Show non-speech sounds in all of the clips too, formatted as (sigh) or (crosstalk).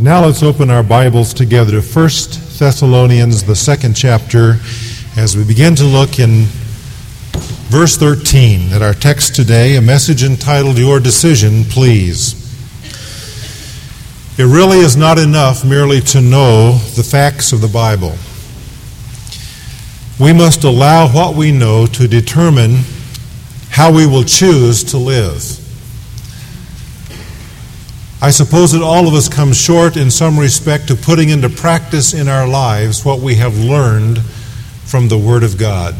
Now let's open our Bibles together to 1 Thessalonians, the second chapter, as we begin to look in verse 13 at our text today, a message entitled Your Decision, Please. It really is not enough merely to know the facts of the Bible. We must allow what we know to determine how we will choose to live. I suppose that all of us come short in some respect to putting into practice in our lives what we have learned from the Word of God.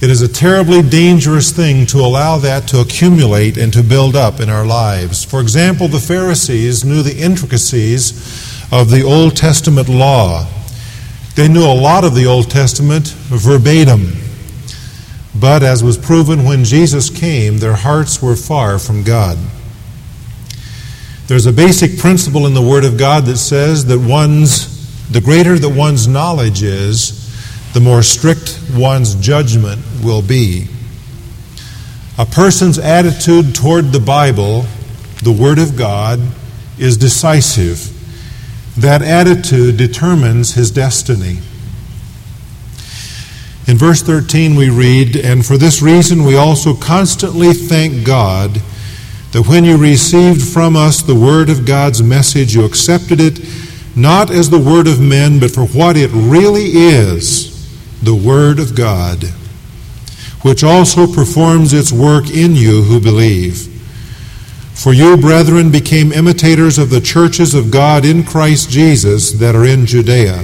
It is a terribly dangerous thing to allow that to accumulate and to build up in our lives. For example, the Pharisees knew the intricacies of the Old Testament law. They knew a lot of the Old Testament verbatim. But as was proven when Jesus came, their hearts were far from God. There's a basic principle in the Word of God that says that one's, the greater that one's knowledge is, the more strict one's judgment will be. A person's attitude toward the Bible, the Word of God, is decisive. That attitude determines his destiny. In verse 13, we read, And for this reason we also constantly thank God that when you received from us the word of God's message, you accepted it not as the word of men, but for what it really is the word of God, which also performs its work in you who believe. For you, brethren, became imitators of the churches of God in Christ Jesus that are in Judea.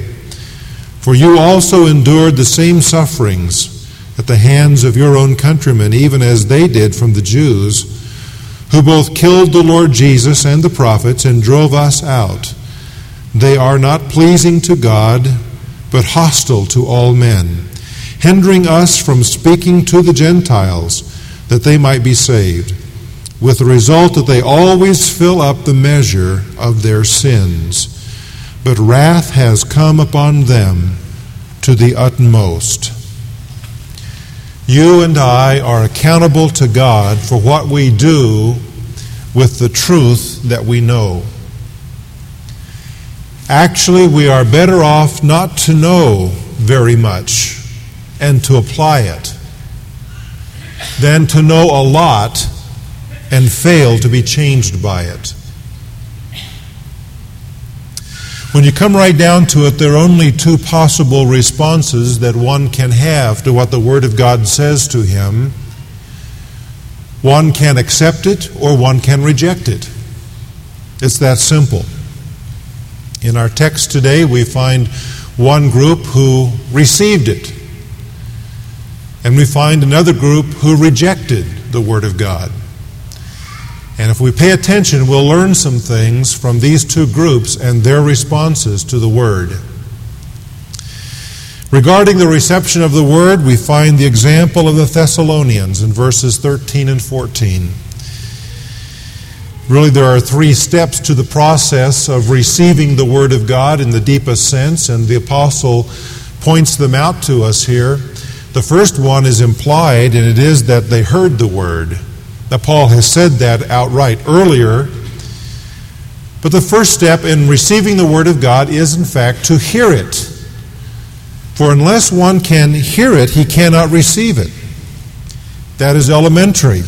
For you also endured the same sufferings at the hands of your own countrymen, even as they did from the Jews who both killed the Lord Jesus and the prophets and drove us out. They are not pleasing to God, but hostile to all men, hindering us from speaking to the Gentiles that they might be saved, with the result that they always fill up the measure of their sins. But wrath has come upon them to the utmost. You and I are accountable to God for what we do with the truth that we know. Actually, we are better off not to know very much and to apply it than to know a lot and fail to be changed by it. When you come right down to it, there are only two possible responses that one can have to what the Word of God says to him. One can accept it or one can reject it. It's that simple. In our text today, we find one group who received it, and we find another group who rejected the Word of God. And if we pay attention, we'll learn some things from these two groups and their responses to the Word. Regarding the reception of the Word, we find the example of the Thessalonians in verses 13 and 14. Really, there are three steps to the process of receiving the Word of God in the deepest sense, and the Apostle points them out to us here. The first one is implied, and it is that they heard the Word. Now, Paul has said that outright earlier. But the first step in receiving the Word of God is, in fact, to hear it. For unless one can hear it, he cannot receive it. That is elementary.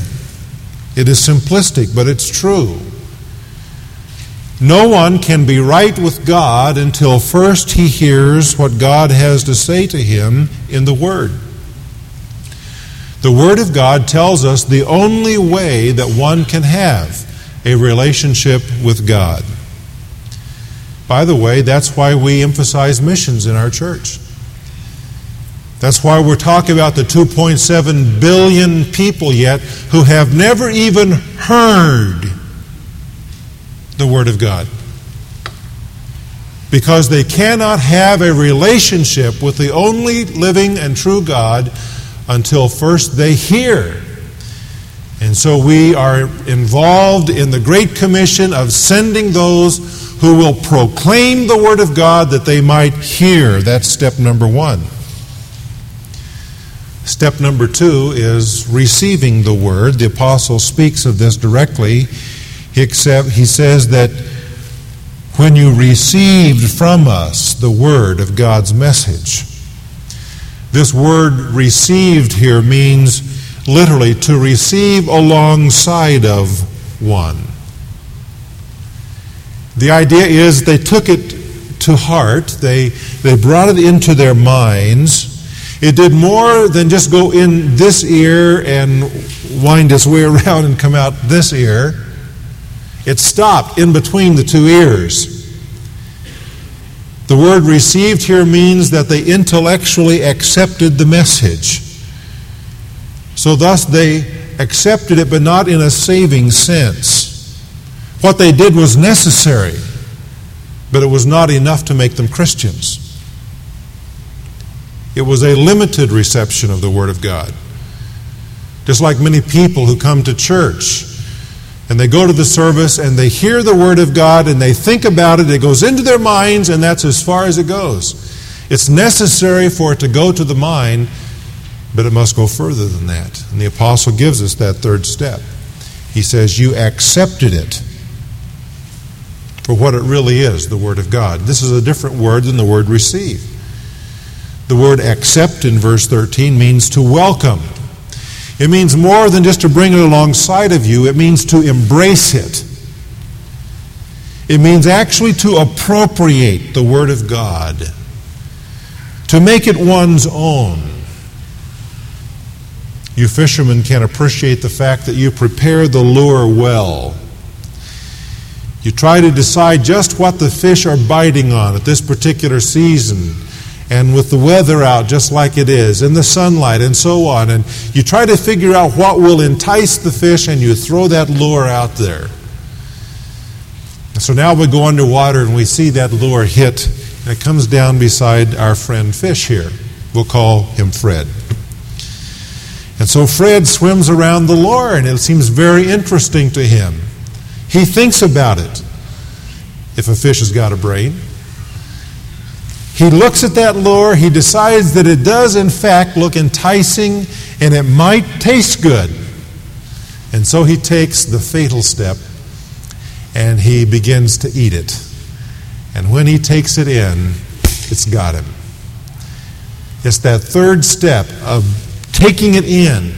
It is simplistic, but it's true. No one can be right with God until first he hears what God has to say to him in the Word. The Word of God tells us the only way that one can have a relationship with God. By the way, that's why we emphasize missions in our church. That's why we're talking about the 2.7 billion people yet who have never even heard the Word of God. Because they cannot have a relationship with the only living and true God until first they hear. And so we are involved in the Great Commission of sending those who will proclaim the Word of God that they might hear. That's step number one. Step number two is receiving the Word. The Apostle speaks of this directly. He, he says that when you received from us the word of God's message. This word received here means literally to receive alongside of one. The idea is they took it to heart, they, they brought it into their minds. It did more than just go in this ear and wind its way (laughs) around and come out this ear. It stopped in between the two ears. The word received here means that they intellectually accepted the message. So, thus, they accepted it, but not in a saving sense. What they did was necessary, but it was not enough to make them Christians. It was a limited reception of the Word of God. Just like many people who come to church and they go to the service and they hear the Word of God and they think about it, it goes into their minds, and that's as far as it goes. It's necessary for it to go to the mind, but it must go further than that. And the apostle gives us that third step. He says, You accepted it for what it really is, the Word of God. This is a different word than the word receive. The word accept in verse 13 means to welcome. It means more than just to bring it alongside of you, it means to embrace it. It means actually to appropriate the Word of God, to make it one's own. You fishermen can appreciate the fact that you prepare the lure well. You try to decide just what the fish are biting on at this particular season and with the weather out just like it is, and the sunlight, and so on. And you try to figure out what will entice the fish, and you throw that lure out there. So now we go underwater and we see that lure hit, and it comes down beside our friend fish here. We'll call him Fred. And so Fred swims around the lure, and it seems very interesting to him. He thinks about it. If a fish has got a brain, he looks at that lure, he decides that it does, in fact, look enticing and it might taste good. And so he takes the fatal step and he begins to eat it. And when he takes it in, it's got him. It's that third step of taking it in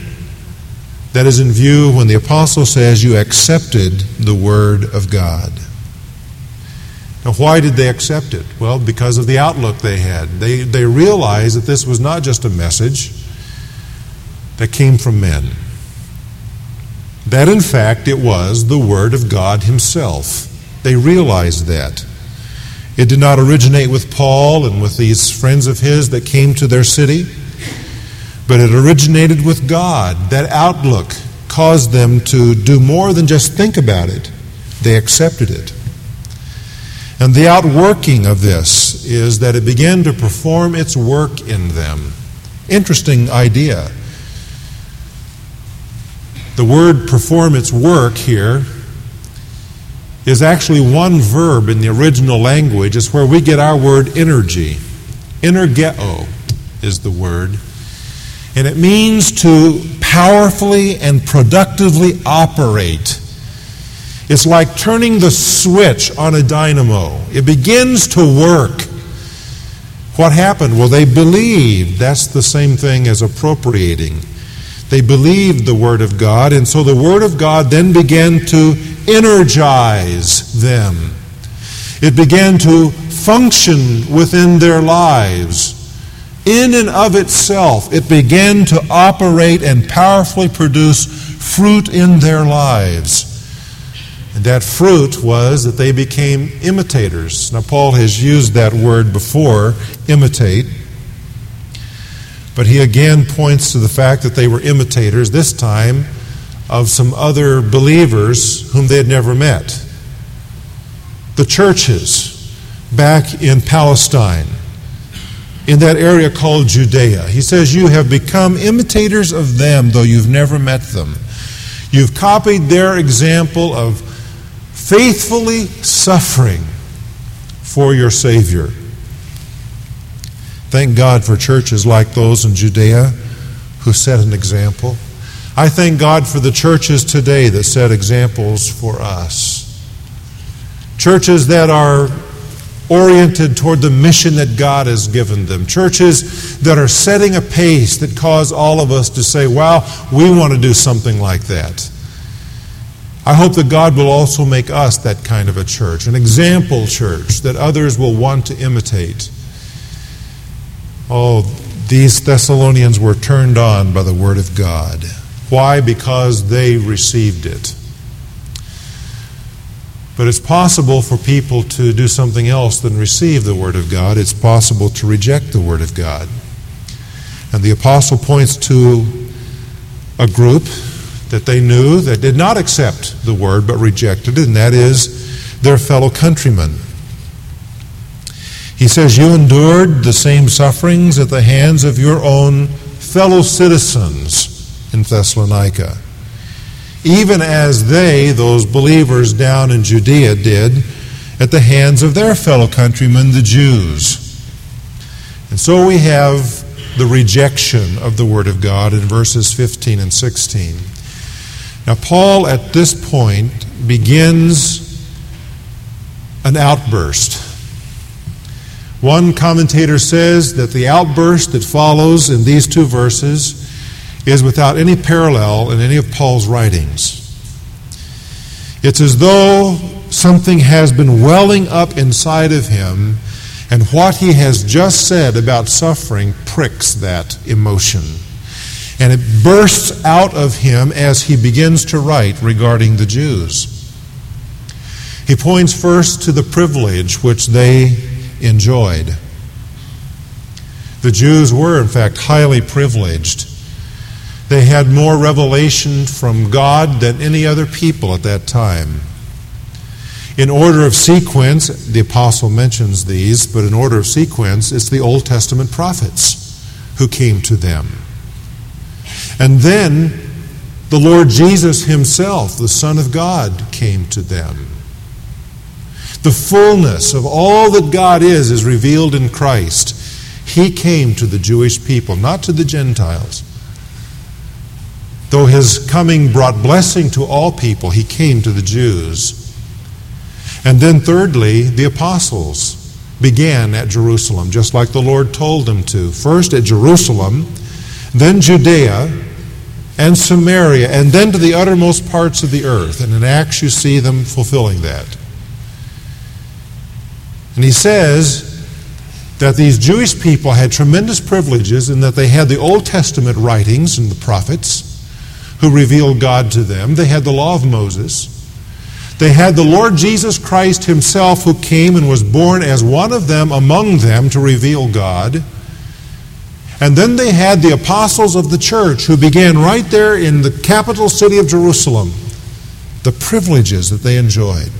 that is in view when the apostle says, You accepted the word of God. Now, why did they accept it? Well, because of the outlook they had. They, they realized that this was not just a message that came from men, that in fact it was the Word of God Himself. They realized that. It did not originate with Paul and with these friends of his that came to their city, but it originated with God. That outlook caused them to do more than just think about it, they accepted it. And the outworking of this is that it began to perform its work in them. Interesting idea. The word perform its work here is actually one verb in the original language. It's where we get our word energy. Energeo is the word. And it means to powerfully and productively operate it's like turning the switch on a dynamo. It begins to work. What happened? Well, they believed. That's the same thing as appropriating. They believed the Word of God, and so the Word of God then began to energize them. It began to function within their lives. In and of itself, it began to operate and powerfully produce fruit in their lives. And that fruit was that they became imitators. Now, Paul has used that word before, imitate. But he again points to the fact that they were imitators, this time of some other believers whom they had never met. The churches back in Palestine, in that area called Judea. He says, You have become imitators of them, though you've never met them. You've copied their example of faithfully suffering for your Savior. Thank God for churches like those in Judea who set an example. I thank God for the churches today that set examples for us. churches that are oriented toward the mission that God has given them, churches that are setting a pace that cause all of us to say, wow, we want to do something like that. I hope that God will also make us that kind of a church, an example church that others will want to imitate. Oh, these Thessalonians were turned on by the Word of God. Why? Because they received it. But it's possible for people to do something else than receive the Word of God. It's possible to reject the Word of God. And the apostle points to a group that they knew that did not accept the Word but rejected it, and that is their fellow countrymen. He says, You endured the same sufferings at the hands of your own fellow citizens in Thessalonica even as they, those believers down in Judea, did at the hands of their fellow countrymen, the Jews. And so we have the rejection of the Word of God in verses 15 and 16. Now, Paul at this point begins an outburst. One commentator says that the outburst that follows in these two verses is without any parallel in any of Paul's writings. It's as though something has been welling up inside of him, and what he has just said about suffering pricks that emotion. And it bursts out of him as he begins to write regarding the Jews. He points first to the privilege which they enjoyed. The Jews were, in fact, highly privileged they had more revelation from God than any other people at that time. In order of sequence, the apostle mentions these, but in order of sequence, it's the Old Testament prophets who came to them. And then the Lord Jesus Himself, the Son of God, came to them. The fullness of all that God is is revealed in Christ. He came to the Jewish people, not to the Gentiles. Though his coming brought blessing to all people, he came to the Jews. And then, thirdly, the apostles began at Jerusalem, just like the Lord told them to. First at Jerusalem, then Judea and Samaria, and then to the uttermost parts of the earth. And in Acts, you see them fulfilling that. And he says that these Jewish people had tremendous privileges in that they had the Old Testament writings and the prophets who revealed God to them. They had the law of Moses. They had the Lord Jesus Christ himself who came and was born as one of them among them to reveal God. And then they had the apostles of the church who began right there in the capital city of Jerusalem, the privileges that they enjoyed.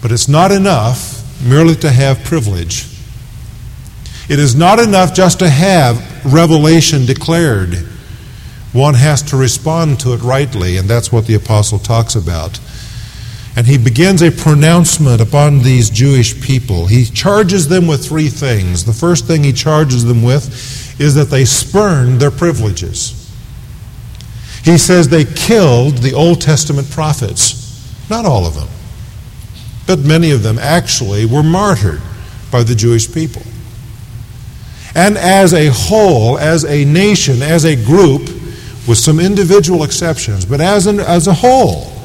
But it's not enough merely to have privilege. It is not enough just to have revelation declared. One has to respond to it rightly, and that's what the apostle talks about. And he begins a pronouncement upon these Jewish people. He charges them with three things. The first thing he charges them with is that they spurned their privileges. He says they killed the Old Testament prophets. Not all of them, but many of them actually were martyred by the Jewish people. And as a whole, as a nation, as a group, with some individual exceptions, but as, an, as a whole,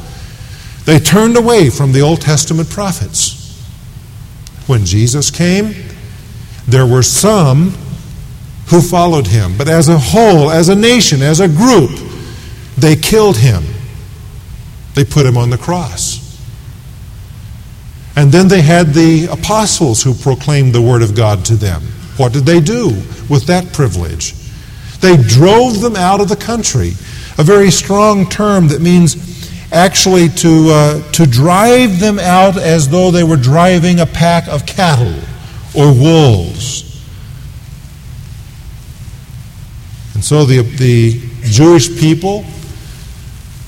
they turned away from the Old Testament prophets. When Jesus came, there were some who followed him, but as a whole, as a nation, as a group, they killed him. They put him on the cross. And then they had the apostles who proclaimed the Word of God to them. What did they do with that privilege? They drove them out of the country. A very strong term that means actually to, uh, to drive them out as though they were driving a pack of cattle or wolves. And so the, the Jewish people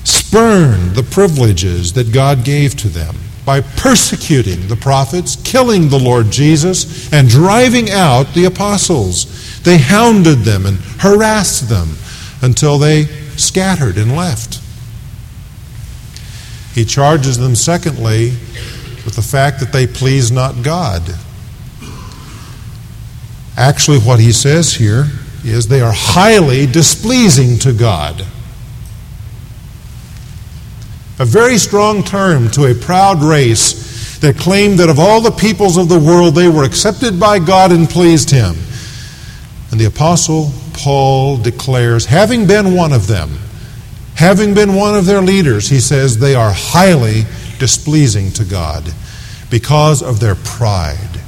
spurned the privileges that God gave to them by persecuting the prophets, killing the Lord Jesus, and driving out the apostles. They hounded them and harassed them until they scattered and left. He charges them, secondly, with the fact that they please not God. Actually, what he says here is they are highly displeasing to God. A very strong term to a proud race that claimed that of all the peoples of the world, they were accepted by God and pleased Him. And the Apostle Paul declares, having been one of them, having been one of their leaders, he says they are highly displeasing to God because of their pride,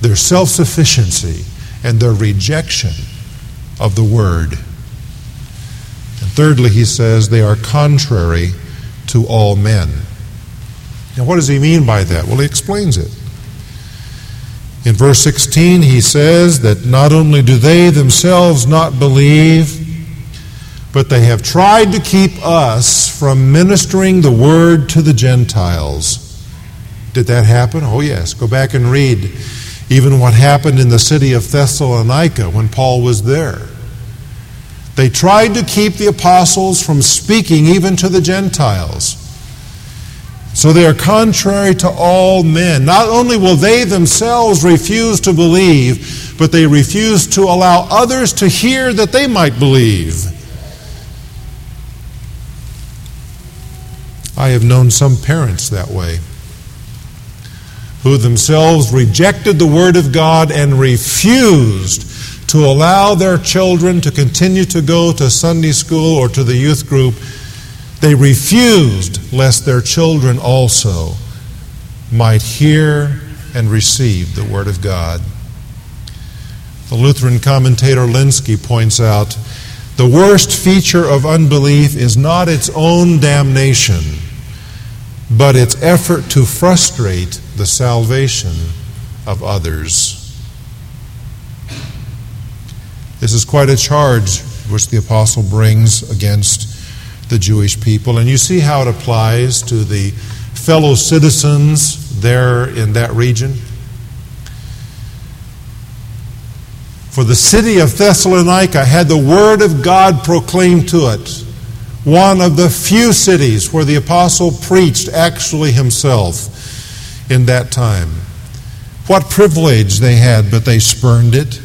their self sufficiency, and their rejection of the Word. And thirdly, he says they are contrary to all men. Now, what does he mean by that? Well, he explains it. In verse 16, he says that not only do they themselves not believe, but they have tried to keep us from ministering the word to the Gentiles. Did that happen? Oh, yes. Go back and read even what happened in the city of Thessalonica when Paul was there. They tried to keep the apostles from speaking even to the Gentiles. So they are contrary to all men. Not only will they themselves refuse to believe, but they refuse to allow others to hear that they might believe. I have known some parents that way who themselves rejected the Word of God and refused to allow their children to continue to go to Sunday school or to the youth group. They refused lest their children also might hear and receive the Word of God. The Lutheran commentator Lenski points out the worst feature of unbelief is not its own damnation, but its effort to frustrate the salvation of others. This is quite a charge which the apostle brings against the Jewish people. And you see how it applies to the fellow citizens there in that region. For the city of Thessalonica had the word of God proclaimed to it, one of the few cities where the apostle preached actually himself in that time. What privilege they had, but they spurned it.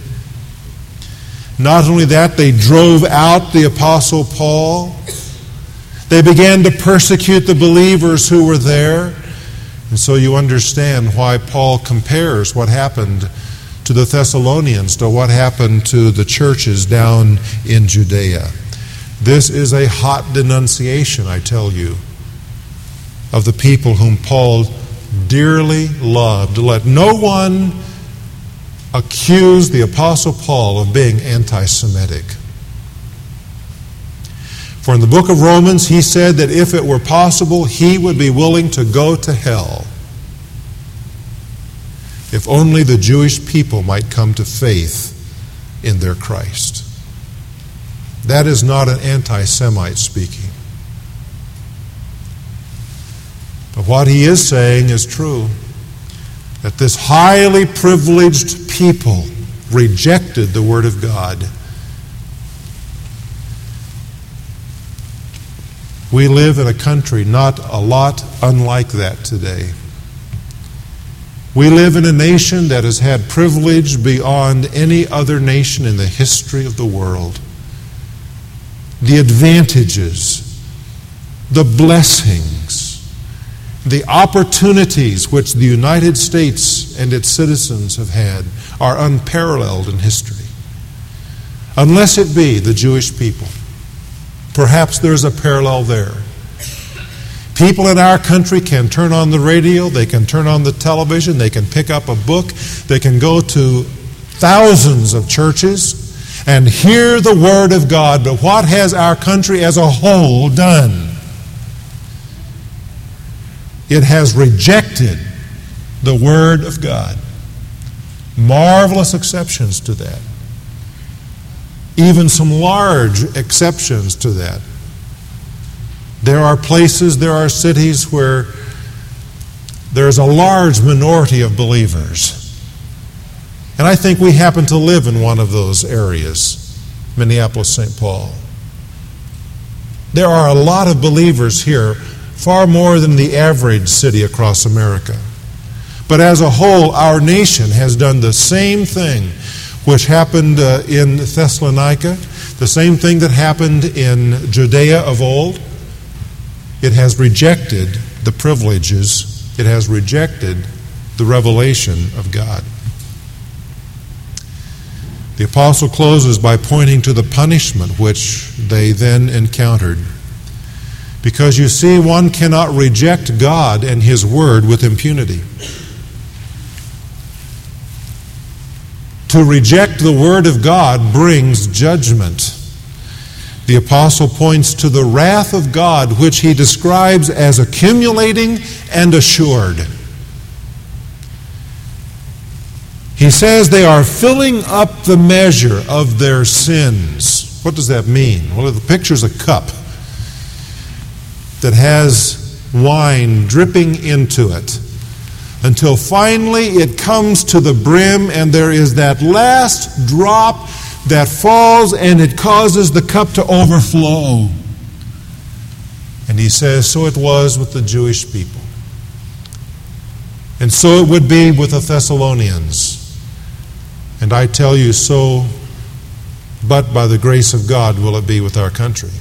Not only that, they drove out the Apostle Paul. They began to persecute the believers who were there. And so you understand why Paul compares what happened to the Thessalonians to what happened to the churches down in Judea. This is a hot denunciation, I tell you, of the people whom Paul dearly loved. Let no one accuse the Apostle Paul of being anti Semitic. For in the book of Romans, he said that if it were possible, he would be willing to go to hell if only the Jewish people might come to faith in their Christ. That is not an anti Semite speaking. But what he is saying is true that this highly privileged people rejected the Word of God. We live in a country not a lot unlike that today. We live in a nation that has had privilege beyond any other nation in the history of the world. The advantages, the blessings, the opportunities which the United States and its citizens have had are unparalleled in history. Unless it be the Jewish people. Perhaps there's a parallel there. People in our country can turn on the radio, they can turn on the television, they can pick up a book, they can go to thousands of churches and hear the Word of God. But what has our country as a whole done? It has rejected the Word of God. Marvelous exceptions to that. Even some large exceptions to that. There are places, there are cities where there's a large minority of believers. And I think we happen to live in one of those areas, Minneapolis, St. Paul. There are a lot of believers here far more than the average city across America. But as a whole, our nation has done the same thing which happened uh, in Thessalonica, the same thing that happened in Judea of old. It has rejected the privileges, it has rejected the revelation of God. The apostle closes by pointing to the punishment which they then encountered. Because you see, one cannot reject God and His Word with impunity. To reject the Word of God brings judgment. The apostle points to the wrath of God, which he describes as accumulating and assured. He says they are filling up the measure of their sins. What does that mean? Well, the picture's a cup that has wine dripping into it until finally it comes to the brim and there is that last drop that falls and it causes the cup to overflow. And he says, So it was with the Jewish people. And so it would be with the Thessalonians. And I tell you, so, but by the grace of God will it be with our country.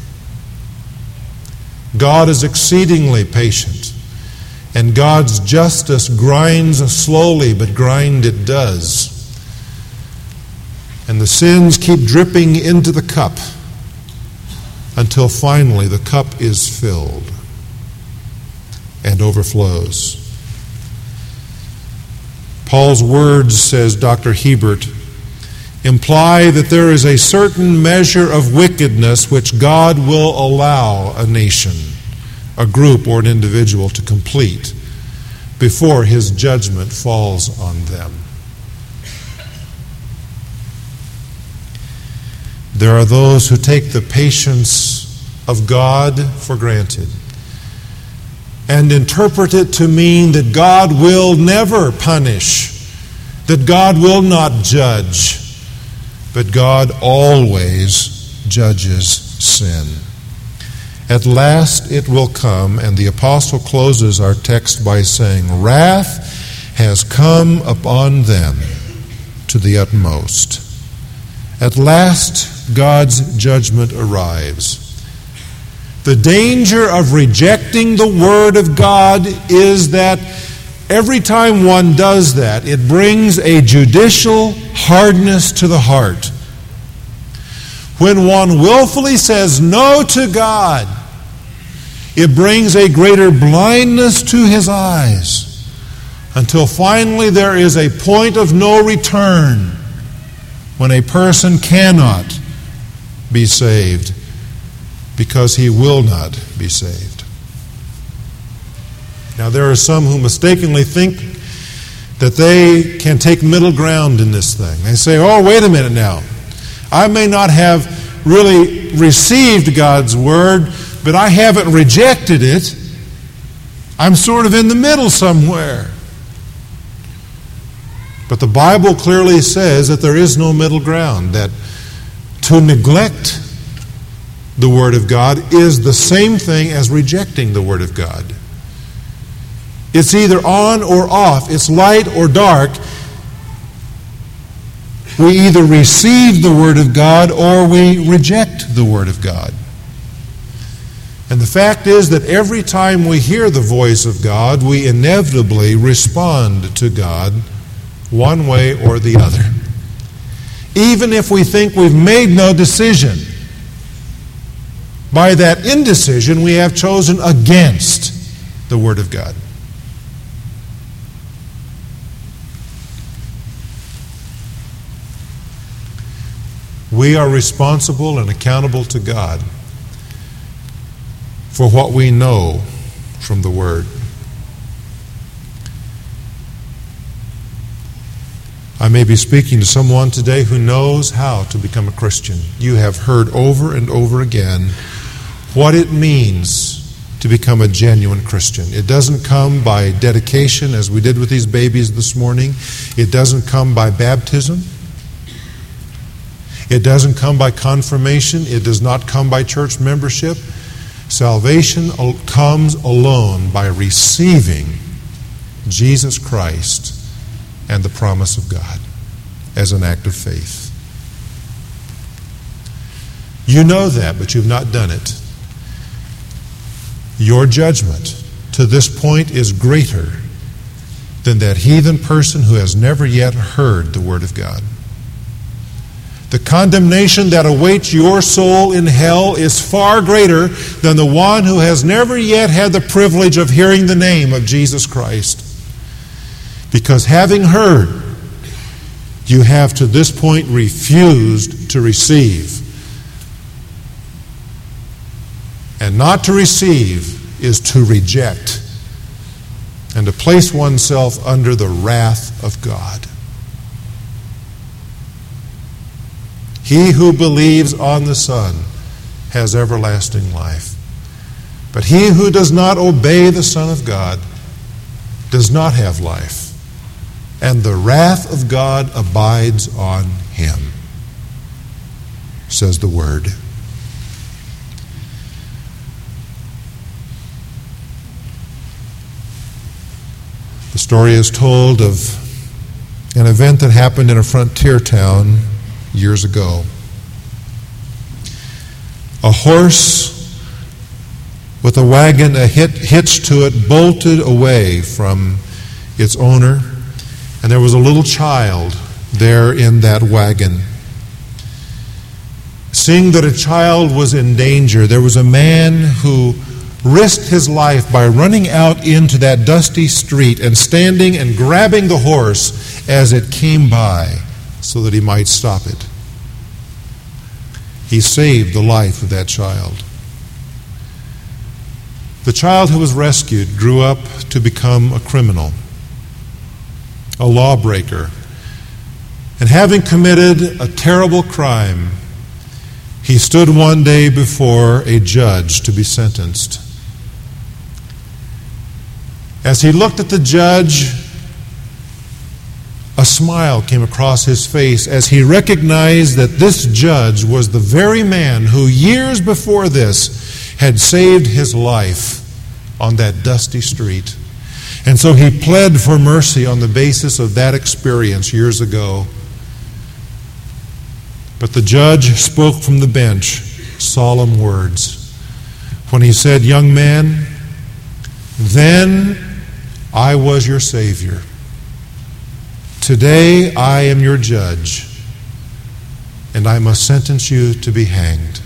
God is exceedingly patient, and God's justice grinds slowly, but grind it does. And the sins keep dripping into the cup until finally the cup is filled and overflows. Paul's words, says Dr. Hiebert, imply that there is a certain measure of wickedness which God will allow a nation, a group, or an individual to complete before his judgment falls on them. There are those who take the patience of God for granted and interpret it to mean that God will never punish, that God will not judge, but God always judges sin. At last it will come, and the apostle closes our text by saying, Wrath has come upon them to the utmost. At last God's judgment arrives. The danger of rejecting the Word of God is that every time one does that, it brings a judicial hardness to the heart. When one willfully says no to God, it brings a greater blindness to his eyes until finally there is a point of no return when a person cannot be saved because he will not be saved. Now, there are some who mistakenly think that they can take middle ground in this thing. They say, oh, wait a minute now. I may not have really received God's word, but I haven't rejected it. I'm sort of in the middle somewhere. But the Bible clearly says that there is no middle ground, that to neglect the Word of God is the same thing as rejecting the Word of God. It's either on or off, it's light or dark. We either receive the Word of God or we reject the Word of God. And the fact is that every time we hear the voice of God, we inevitably respond to God one way or the other. Even if we think we've made no decision by that indecision, we have chosen against the Word of God. We are responsible and accountable to God for what we know from the Word. I may be speaking to someone today who knows how to become a Christian. You have heard over and over again what it means to become a genuine Christian. It doesn't come by dedication, as we did with these babies this morning. It doesn't come by baptism. It doesn't come by confirmation. It does not come by church membership. Salvation comes alone by receiving Jesus Christ and the promise of God as an act of faith. You know that, but you've not done it. Your judgment to this point is greater than that heathen person who has never yet heard the Word of God. The condemnation that awaits your soul in hell is far greater than the one who has never yet had the privilege of hearing the name of Jesus Christ. Because having heard, you have to this point refused to receive. And not to receive is to reject and to place oneself under the wrath of God. He who believes on the Son has everlasting life. But he who does not obey the Son of God does not have life, and the wrath of God abides on him, says the Word. Story is told of an event that happened in a frontier town years ago. A horse with a wagon a hit, hitched to it bolted away from its owner, and there was a little child there in that wagon. Seeing that a child was in danger, there was a man who risked his life by running out into that dusty street and standing and grabbing the horse as it came by so that he might stop it. He saved the life of that child. The child who was rescued grew up to become a criminal, a lawbreaker, and having committed a terrible crime, he stood one day before a judge to be sentenced. As he looked at the judge, a smile came across his face as he recognized that this judge was the very man who, years before this, had saved his life on that dusty street. And so he pled for mercy on the basis of that experience years ago. But the judge spoke from the bench solemn words when he said, Young man, then I was your Savior. Today I am your judge, and I must sentence you to be hanged.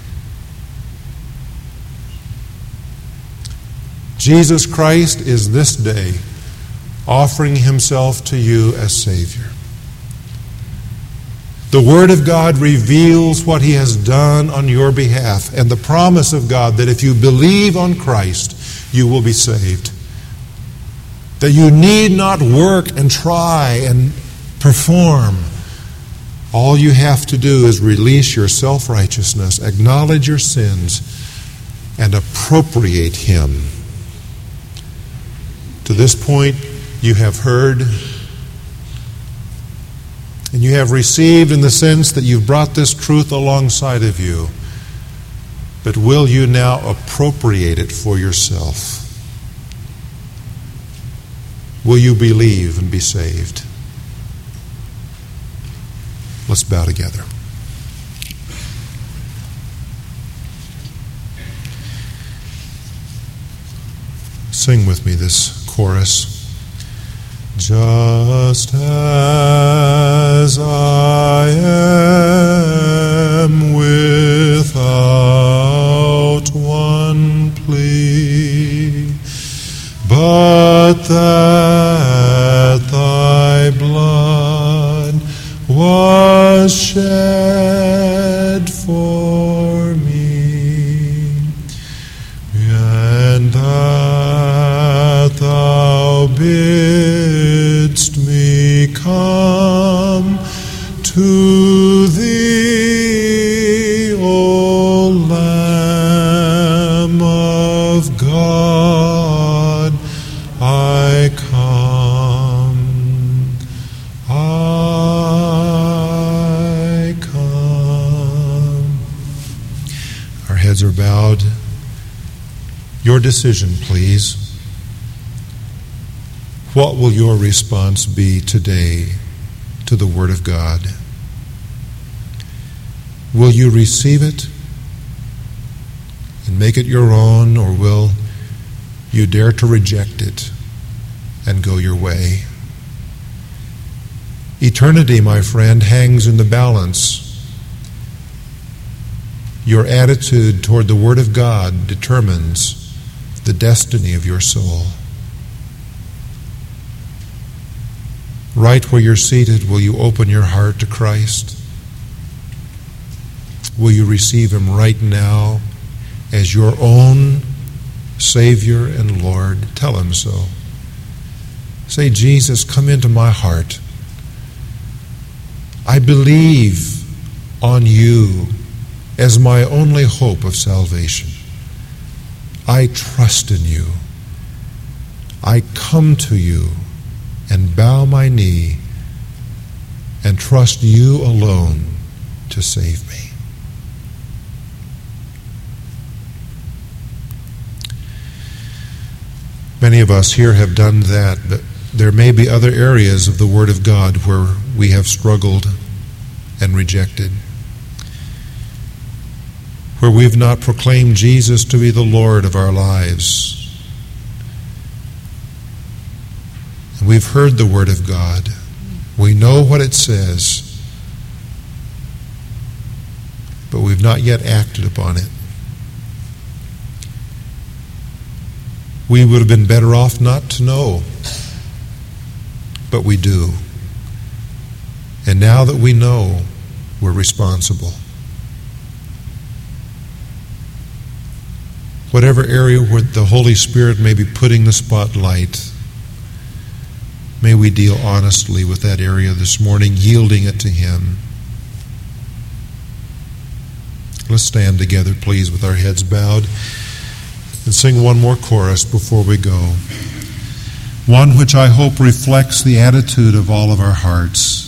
Jesus Christ is this day offering himself to you as Savior. The Word of God reveals what He has done on your behalf and the promise of God that if you believe on Christ, you will be saved. That you need not work and try and perform. All you have to do is release your self righteousness, acknowledge your sins, and appropriate Him. To this point, you have heard and you have received in the sense that you've brought this truth alongside of you. But will you now appropriate it for yourself? Will you believe and be saved? Let's bow together. Sing with me this chorus. Just as I am Your decision, please. What will your response be today to the Word of God? Will you receive it and make it your own, or will you dare to reject it and go your way? Eternity, my friend, hangs in the balance. Your attitude toward the Word of God determines the destiny of your soul. Right where you're seated, will you open your heart to Christ? Will you receive Him right now as your own Savior and Lord? Tell Him so. Say, Jesus, come into my heart. I believe on you as my only hope of salvation. I trust in you. I come to you and bow my knee and trust you alone to save me. Many of us here have done that, but there may be other areas of the Word of God where we have struggled and rejected, where we've not proclaimed Jesus to be the Lord of our lives. And we've heard the Word of God, we know what it says, but we've not yet acted upon it. We would have been better off not to know, but we do. And now that we know, we're responsible. Whatever area where the Holy Spirit may be putting the spotlight, may we deal honestly with that area this morning, yielding it to Him. Let's stand together, please, with our heads bowed and sing one more chorus before we go. One which I hope reflects the attitude of all of our hearts.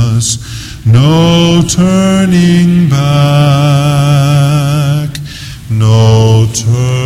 No turning back, no turning